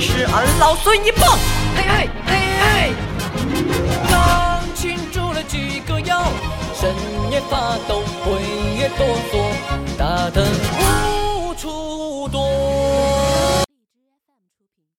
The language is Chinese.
吃俺老孙一棒嘿嘿嘿嘿刚擒住了几个妖神也发抖鬼也哆嗦。